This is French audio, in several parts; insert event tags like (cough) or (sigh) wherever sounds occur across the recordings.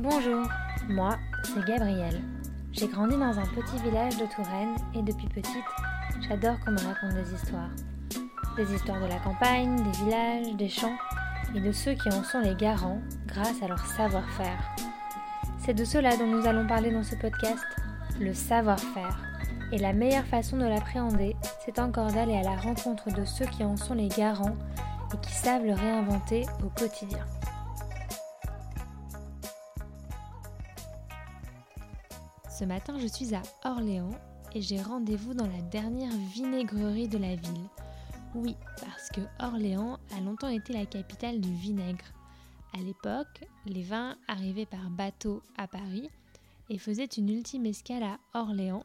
Bonjour, moi, c'est Gabrielle. J'ai grandi dans un petit village de Touraine et depuis petite, j'adore qu'on me raconte des histoires. Des histoires de la campagne, des villages, des champs et de ceux qui en sont les garants grâce à leur savoir-faire. C'est de cela dont nous allons parler dans ce podcast, le savoir-faire. Et la meilleure façon de l'appréhender, c'est encore d'aller à la rencontre de ceux qui en sont les garants et qui savent le réinventer au quotidien. Ce matin, je suis à Orléans et j'ai rendez-vous dans la dernière vinaigrerie de la ville. Oui, parce que Orléans a longtemps été la capitale du vinaigre. À l'époque, les vins arrivaient par bateau à Paris et faisaient une ultime escale à Orléans,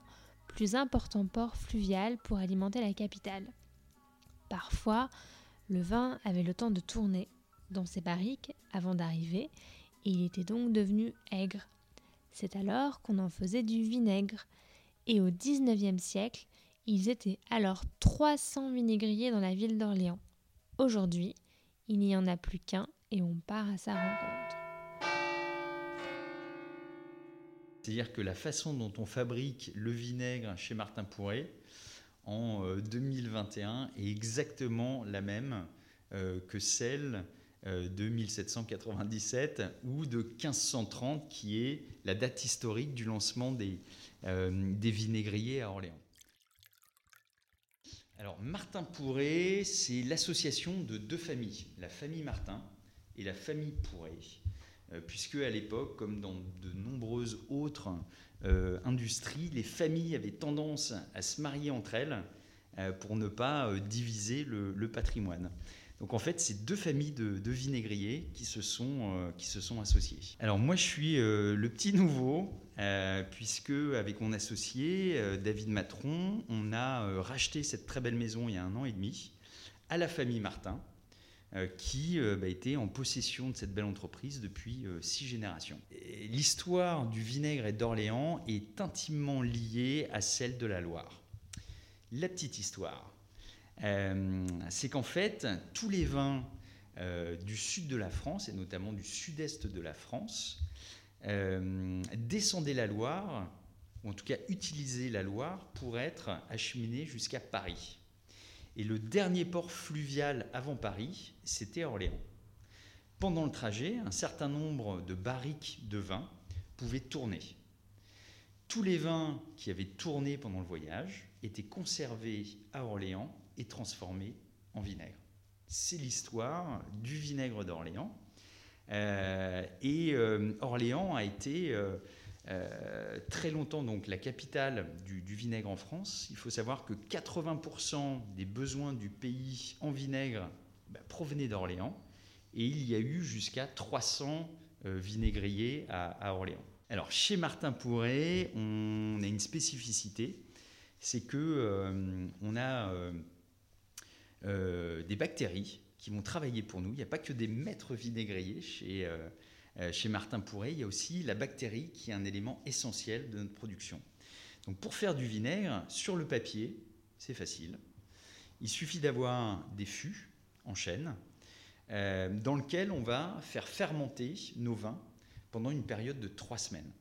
plus important port fluvial pour alimenter la capitale. Parfois, le vin avait le temps de tourner dans ses barriques avant d'arriver et il était donc devenu aigre. C'est alors qu'on en faisait du vinaigre. Et au XIXe siècle, ils étaient alors 300 vinaigriers dans la ville d'Orléans. Aujourd'hui, il n'y en a plus qu'un et on part à sa rencontre. C'est-à-dire que la façon dont on fabrique le vinaigre chez Martin Pourret en 2021 euh, est exactement la même euh, que celle de 1797 ou de 1530 qui est la date historique du lancement des, euh, des vinaigriers à Orléans. Alors Martin Pourret, c'est l'association de deux familles, la famille Martin et la famille Pourret, euh, puisque à l'époque, comme dans de nombreuses autres industries, les familles avaient tendance à se marier entre elles pour ne pas diviser le patrimoine. Donc en fait, c'est deux familles de, vinaigriers qui se, sont, euh, qui se sont associées. Alors moi, je suis euh, le petit nouveau, euh, puisque avec mon associé, David Matron, on a racheté cette très belle maison il y a un an et demi à la famille Martin, qui bah, était en possession de cette belle entreprise depuis six générations. L'histoire du vinaigre et d'Orléans est intimement liée à celle de la Loire. La petite histoire. Euh, c'est qu'en fait, tous les vins euh, du sud de la France, et notamment du sud-est de la France, euh, descendaient la Loire, ou en tout cas utilisaient la Loire pour être acheminés jusqu'à Paris. Et le dernier port fluvial avant Paris, c'était Orléans. Pendant le trajet, un certain nombre de barriques de vin pouvaient tourner. Tous les vins qui avaient tourné pendant le voyage étaient conservés à Orléans et transformé en vinaigre. C'est l'histoire du vinaigre d'Orléans. Euh, et euh, Orléans a été euh, très longtemps donc la capitale du, vinaigre en France. Il faut savoir que 80% des besoins du pays en vinaigre bah, provenaient d'Orléans. Et il y a eu jusqu'à 300 vinaigriers à, à, Orléans. Alors chez Martin Pourret, on a une spécificité, c'est que on a euh, des bactéries qui vont travailler pour nous. Il n'y a pas que des maîtres vinaigriers chez, euh, euh, chez Martin Pourret, il y a aussi la bactérie qui est un élément essentiel de notre production. Donc pour faire du vinaigre, sur le papier, c'est facile. Il suffit d'avoir des fûts en chêne dans lesquels on va faire fermenter nos vins pendant une période de trois semaines.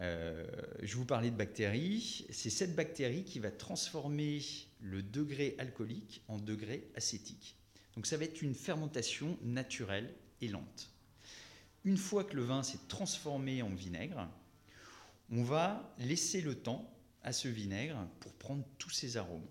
Euh, je vous parlais de bactéries. C'est cette bactérie qui va transformer le degré alcoolique en degré acétique. Donc ça va être une fermentation naturelle et lente. Une fois que le vin s'est transformé en vinaigre, on va laisser le temps à ce vinaigre pour prendre tous ses arômes.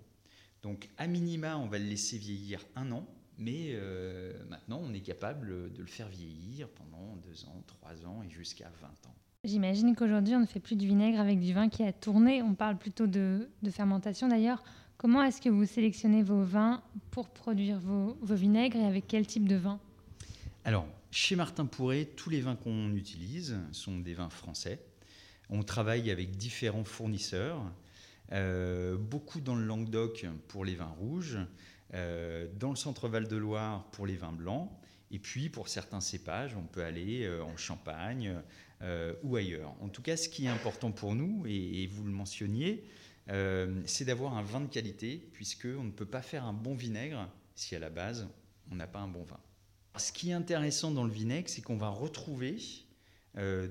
Donc à minima, on va le laisser vieillir un an, mais euh, maintenant on est capable de le faire vieillir pendant deux ans, trois ans et jusqu'à 20 ans. J'imagine qu'aujourd'hui, on ne fait plus du vinaigre avec du vin qui a tourné. On parle plutôt de, fermentation d'ailleurs. Comment est-ce que vous sélectionnez vos vins pour produire vos, vinaigres et avec quel type de vin? Alors, chez Martin Pourret, tous les vins qu'on utilise sont des vins français. On travaille avec différents fournisseurs, euh, beaucoup dans le Languedoc pour les vins rouges, euh, dans le centre Val-de-Loire pour les vins blancs, et puis pour certains cépages, on peut aller euh, en Champagne, euh, ou ailleurs. En tout cas, ce qui est important pour nous, et, vous le mentionniez, euh, c'est d'avoir un vin de qualité, puisqu'on ne peut pas faire un bon vinaigre si à la base, on n'a pas un bon vin. Ce qui est intéressant dans le vinaigre, c'est qu'on va retrouver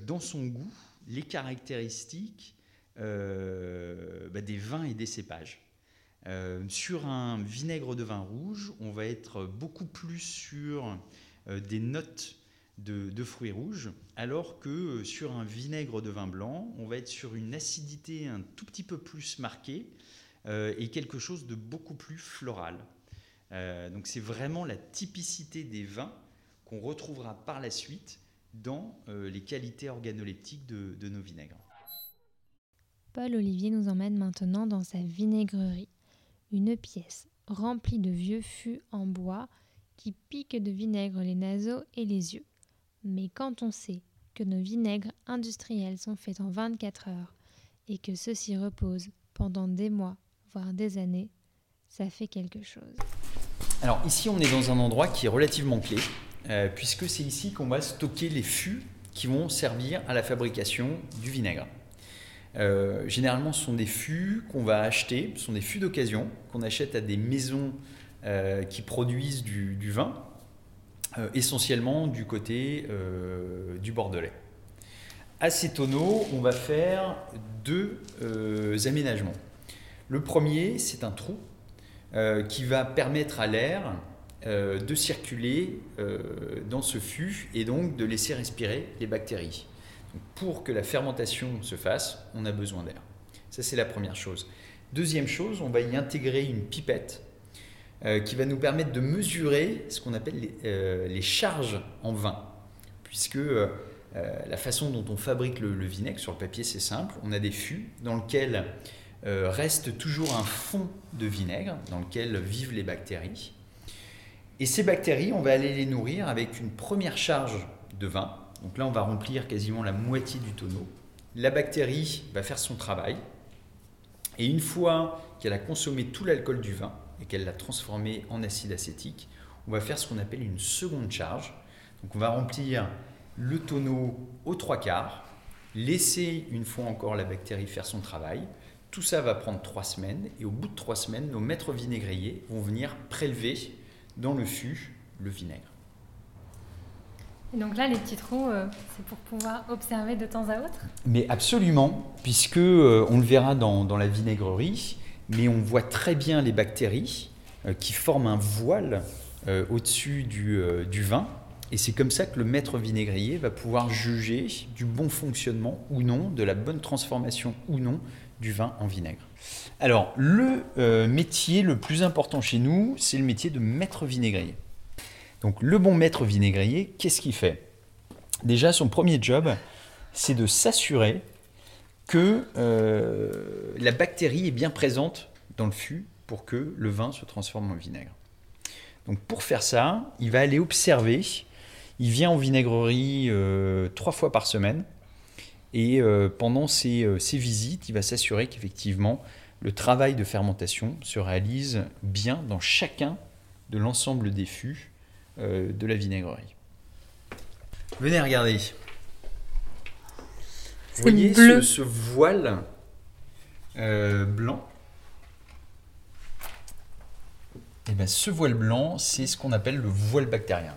dans son goût les caractéristiques bah, des vins et des cépages. sur un vinaigre de vin rouge, on va être beaucoup plus sur des notes de, fruits rouges, alors que euh, sur un vinaigre de vin blanc, on va être sur une acidité un tout petit peu plus marquée euh, et quelque chose de beaucoup plus floral. Euh, donc c'est vraiment la typicité des vins qu'on retrouvera par la suite dans les qualités organoleptiques de, de nos vinaigres. Paul Olivier nous emmène maintenant dans sa vinaigrerie, une pièce remplie de vieux fûts en bois qui piquent de vinaigre les naseaux et les yeux. Mais quand on sait que nos vinaigres industriels sont faits en 24 heures et que ceux-ci reposent pendant des mois, voire des années, ça fait quelque chose. Alors ici, on est dans un endroit qui est relativement clé, euh, puisque c'est ici qu'on va stocker les fûts qui vont servir à la fabrication du vinaigre. Euh, généralement, ce sont des fûts qu'on va acheter, ce sont des fûts d'occasion qu'on achète à des maisons euh, qui produisent du vin euh, essentiellement du côté euh, du Bordelais. À ces tonneaux, on va faire deux aménagements. Le premier, c'est un trou qui va permettre à l'air de circuler dans ce fût et donc de laisser respirer les bactéries. pour que la fermentation se fasse, on a besoin d'air. Ça, c'est la première chose. Deuxième chose, on va y intégrer une pipette euh, qui va nous permettre de mesurer ce qu'on appelle les, euh, charges en vin. Puisque euh, la façon dont on fabrique le, vinaigre, sur le papier c'est simple, on a des fûts dans lesquels reste toujours un fond de vinaigre, dans lequel vivent les bactéries. Et ces bactéries, on va aller les nourrir avec une première charge de vin. Donc là, on va remplir quasiment la moitié du tonneau. La bactérie va faire son travail. Et une fois qu'elle a consommé tout l'alcool du vin, et qu'elle l'a transformé en acide acétique, on va faire ce qu'on appelle une seconde charge. Donc on va remplir le tonneau aux trois quarts, laisser une fois encore la bactérie faire son travail. Tout ça va prendre trois semaines et au bout de trois semaines, nos maîtres vinaigriers vont venir prélever dans le fût le vinaigre. Et donc là, les petits trous, euh, c'est pour pouvoir observer de temps à autre? Mais absolument, puisque euh, on le verra dans, dans la vinaigrerie, mais on voit très bien les bactéries euh, qui forment un voile euh, au-dessus euh, du, vin. Et c'est comme ça que le maître vinaigrier va pouvoir juger du bon fonctionnement ou non, de la bonne transformation ou non du vin en vinaigre. Alors, le métier le plus important chez nous, c'est le métier de maître vinaigrier. Donc, le bon maître vinaigrier, qu'est-ce qu'il fait? Déjà, son premier job, c'est de s'assurer que euh, la bactérie est bien présente dans le fût pour que le vin se transforme en vinaigre. Donc pour faire ça, il va aller observer. Il vient en vinaigrerie euh, trois fois par semaine. Et euh, pendant ces, visites, il va s'assurer qu'effectivement, le travail de fermentation se réalise bien dans chacun de l'ensemble des fûts de la vinaigrerie. Venez regarder. Vous voyez ce, voile euh, blanc Et eh bien, ce voile blanc, c'est ce qu'on appelle le voile bactérien.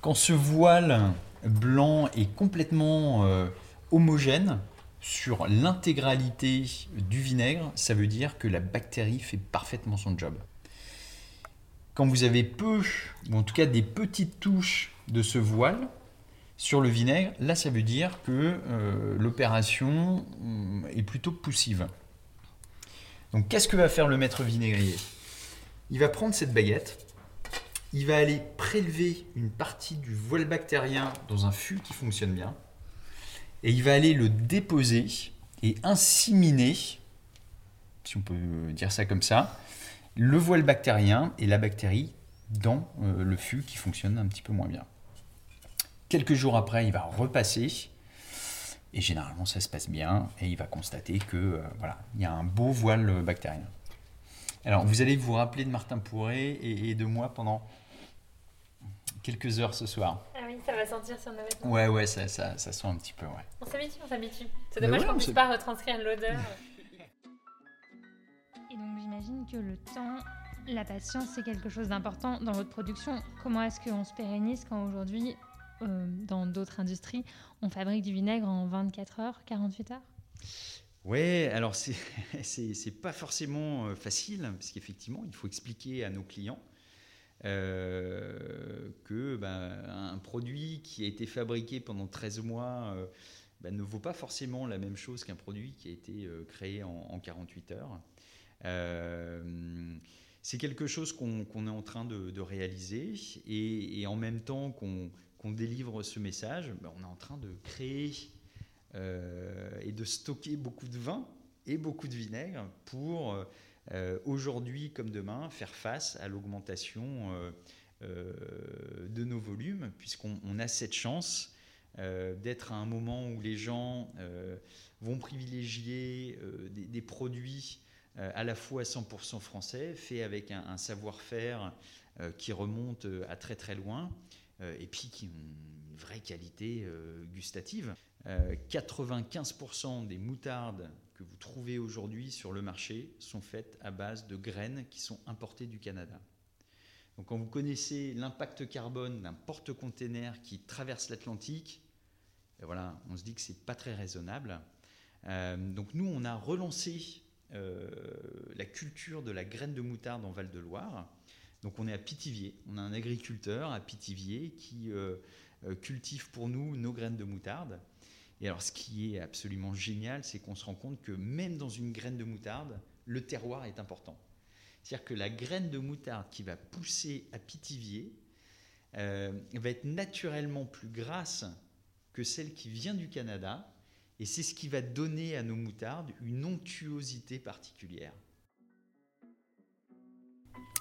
Quand ce voile blanc est complètement euh, homogène sur l'intégralité du vinaigre, ça veut dire que la bactérie fait parfaitement son job. Quand vous avez peu, ou en tout cas des petites touches de ce voile, sur le vinaigre, là, ça veut dire que euh, l'opération euh, est plutôt poussive. Donc, qu'est-ce que va faire le maître vinaigrier? Il va prendre cette baguette, il va aller prélever une partie du voile bactérien dans un fût qui fonctionne bien, et il va aller le déposer et inséminer, si on peut dire ça comme ça, le voile bactérien et la bactérie dans euh, le fût qui fonctionne un petit peu moins bien. Quelques jours après, il va repasser. Et généralement, ça se passe bien. Et il va constater que euh, voilà, il y a un beau voile bactérien. Alors, vous allez vous rappeler de Martin Pourret et, de moi pendant quelques heures ce soir. Ah oui, ça va sentir sur nos vêtements. Ouais, ouais, ça, ça, ça sent un petit peu, ouais. On s'habitue, on s'habitue. C'est dommage qu'on ne puisse pas retranscrire l'odeur. (laughs) Et donc, j'imagine que le temps, la patience, c'est quelque chose d'important dans votre production. Comment est-ce qu'on se pérennise quand aujourd'hui dans d'autres industries, on fabrique du vinaigre en 24 heures, 48 heures? Ouais, alors (laughs) c'est c'est pas forcément facile, parce qu'effectivement, il faut expliquer à nos clients euh, que ben, un produit qui a été fabriqué pendant 13 mois euh, ben, ne vaut pas forcément la même chose qu'un produit qui a été euh, créé en, 48 heures. c'est quelque chose qu'on est en train de, réaliser et, en même temps qu'on délivre ce message, ben, on est en train de créer et de stocker beaucoup de vin et beaucoup de vinaigre pour euh, aujourd'hui comme demain, faire face à l'augmentation euh, euh, de nos volumes, puisqu'on a cette chance d'être à un moment où les gens vont privilégier des, produits à la fois 100% français, faits avec un, savoir-faire qui remonte à très très loin, et puis qui ont une vraie qualité gustative. 95% des moutardes que vous trouvez aujourd'hui sur le marché sont faites à base de graines qui sont importées du Canada. Donc quand vous connaissez l'impact carbone d'un porte-container qui traverse l'Atlantique, ben voilà, on se dit que c'est pas très raisonnable. Euh, donc nous, on a relancé euh, la culture de la graine de moutarde en Val-de-Loire. Donc on est à Pithiviers, on a un agriculteur à Pithiviers qui euh, cultive pour nous nos graines de moutarde. Et alors, ce qui est absolument génial, c'est qu'on se rend compte que même dans une graine de moutarde, le terroir est important. C'est-à-dire que la graine de moutarde qui va pousser à Pithiviers euh, va être naturellement plus grasse que celle qui vient du Canada, et c'est ce qui va donner à nos moutardes une onctuosité particulière.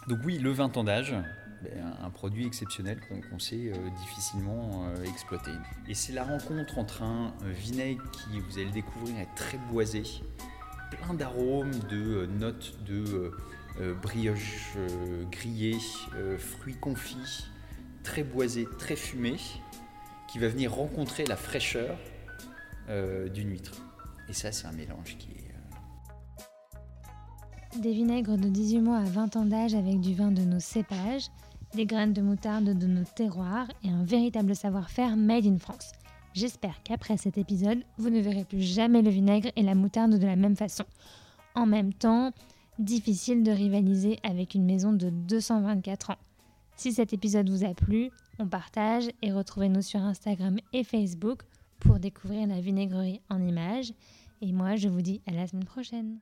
Donc oui, le 20 ans ben, un produit exceptionnel qu'on sait euh, difficilement euh, exploiter. Et c'est la rencontre entre un euh, vinaigre qui, vous allez le découvrir, est très boisé, plein d'arômes, de notes de brioche grillée, fruits confits, très boisé, très fumé, qui va venir rencontrer la fraîcheur d'une huître. Et ça, c'est un mélange qui est des vinaigres de 18 mois à 20 ans d'âge avec du vin de nos cépages, des graines de moutarde de nos terroirs et un véritable savoir-faire made in France. J'espère qu'après cet épisode, vous ne verrez plus jamais le vinaigre et la moutarde de la même façon. En même temps, difficile de rivaliser avec une maison de 224 ans. Si cet épisode vous a plu, on partage et retrouvez-nous sur Instagram et Facebook pour découvrir la vinaigrerie en images. Et moi, je vous dis à la semaine prochaine.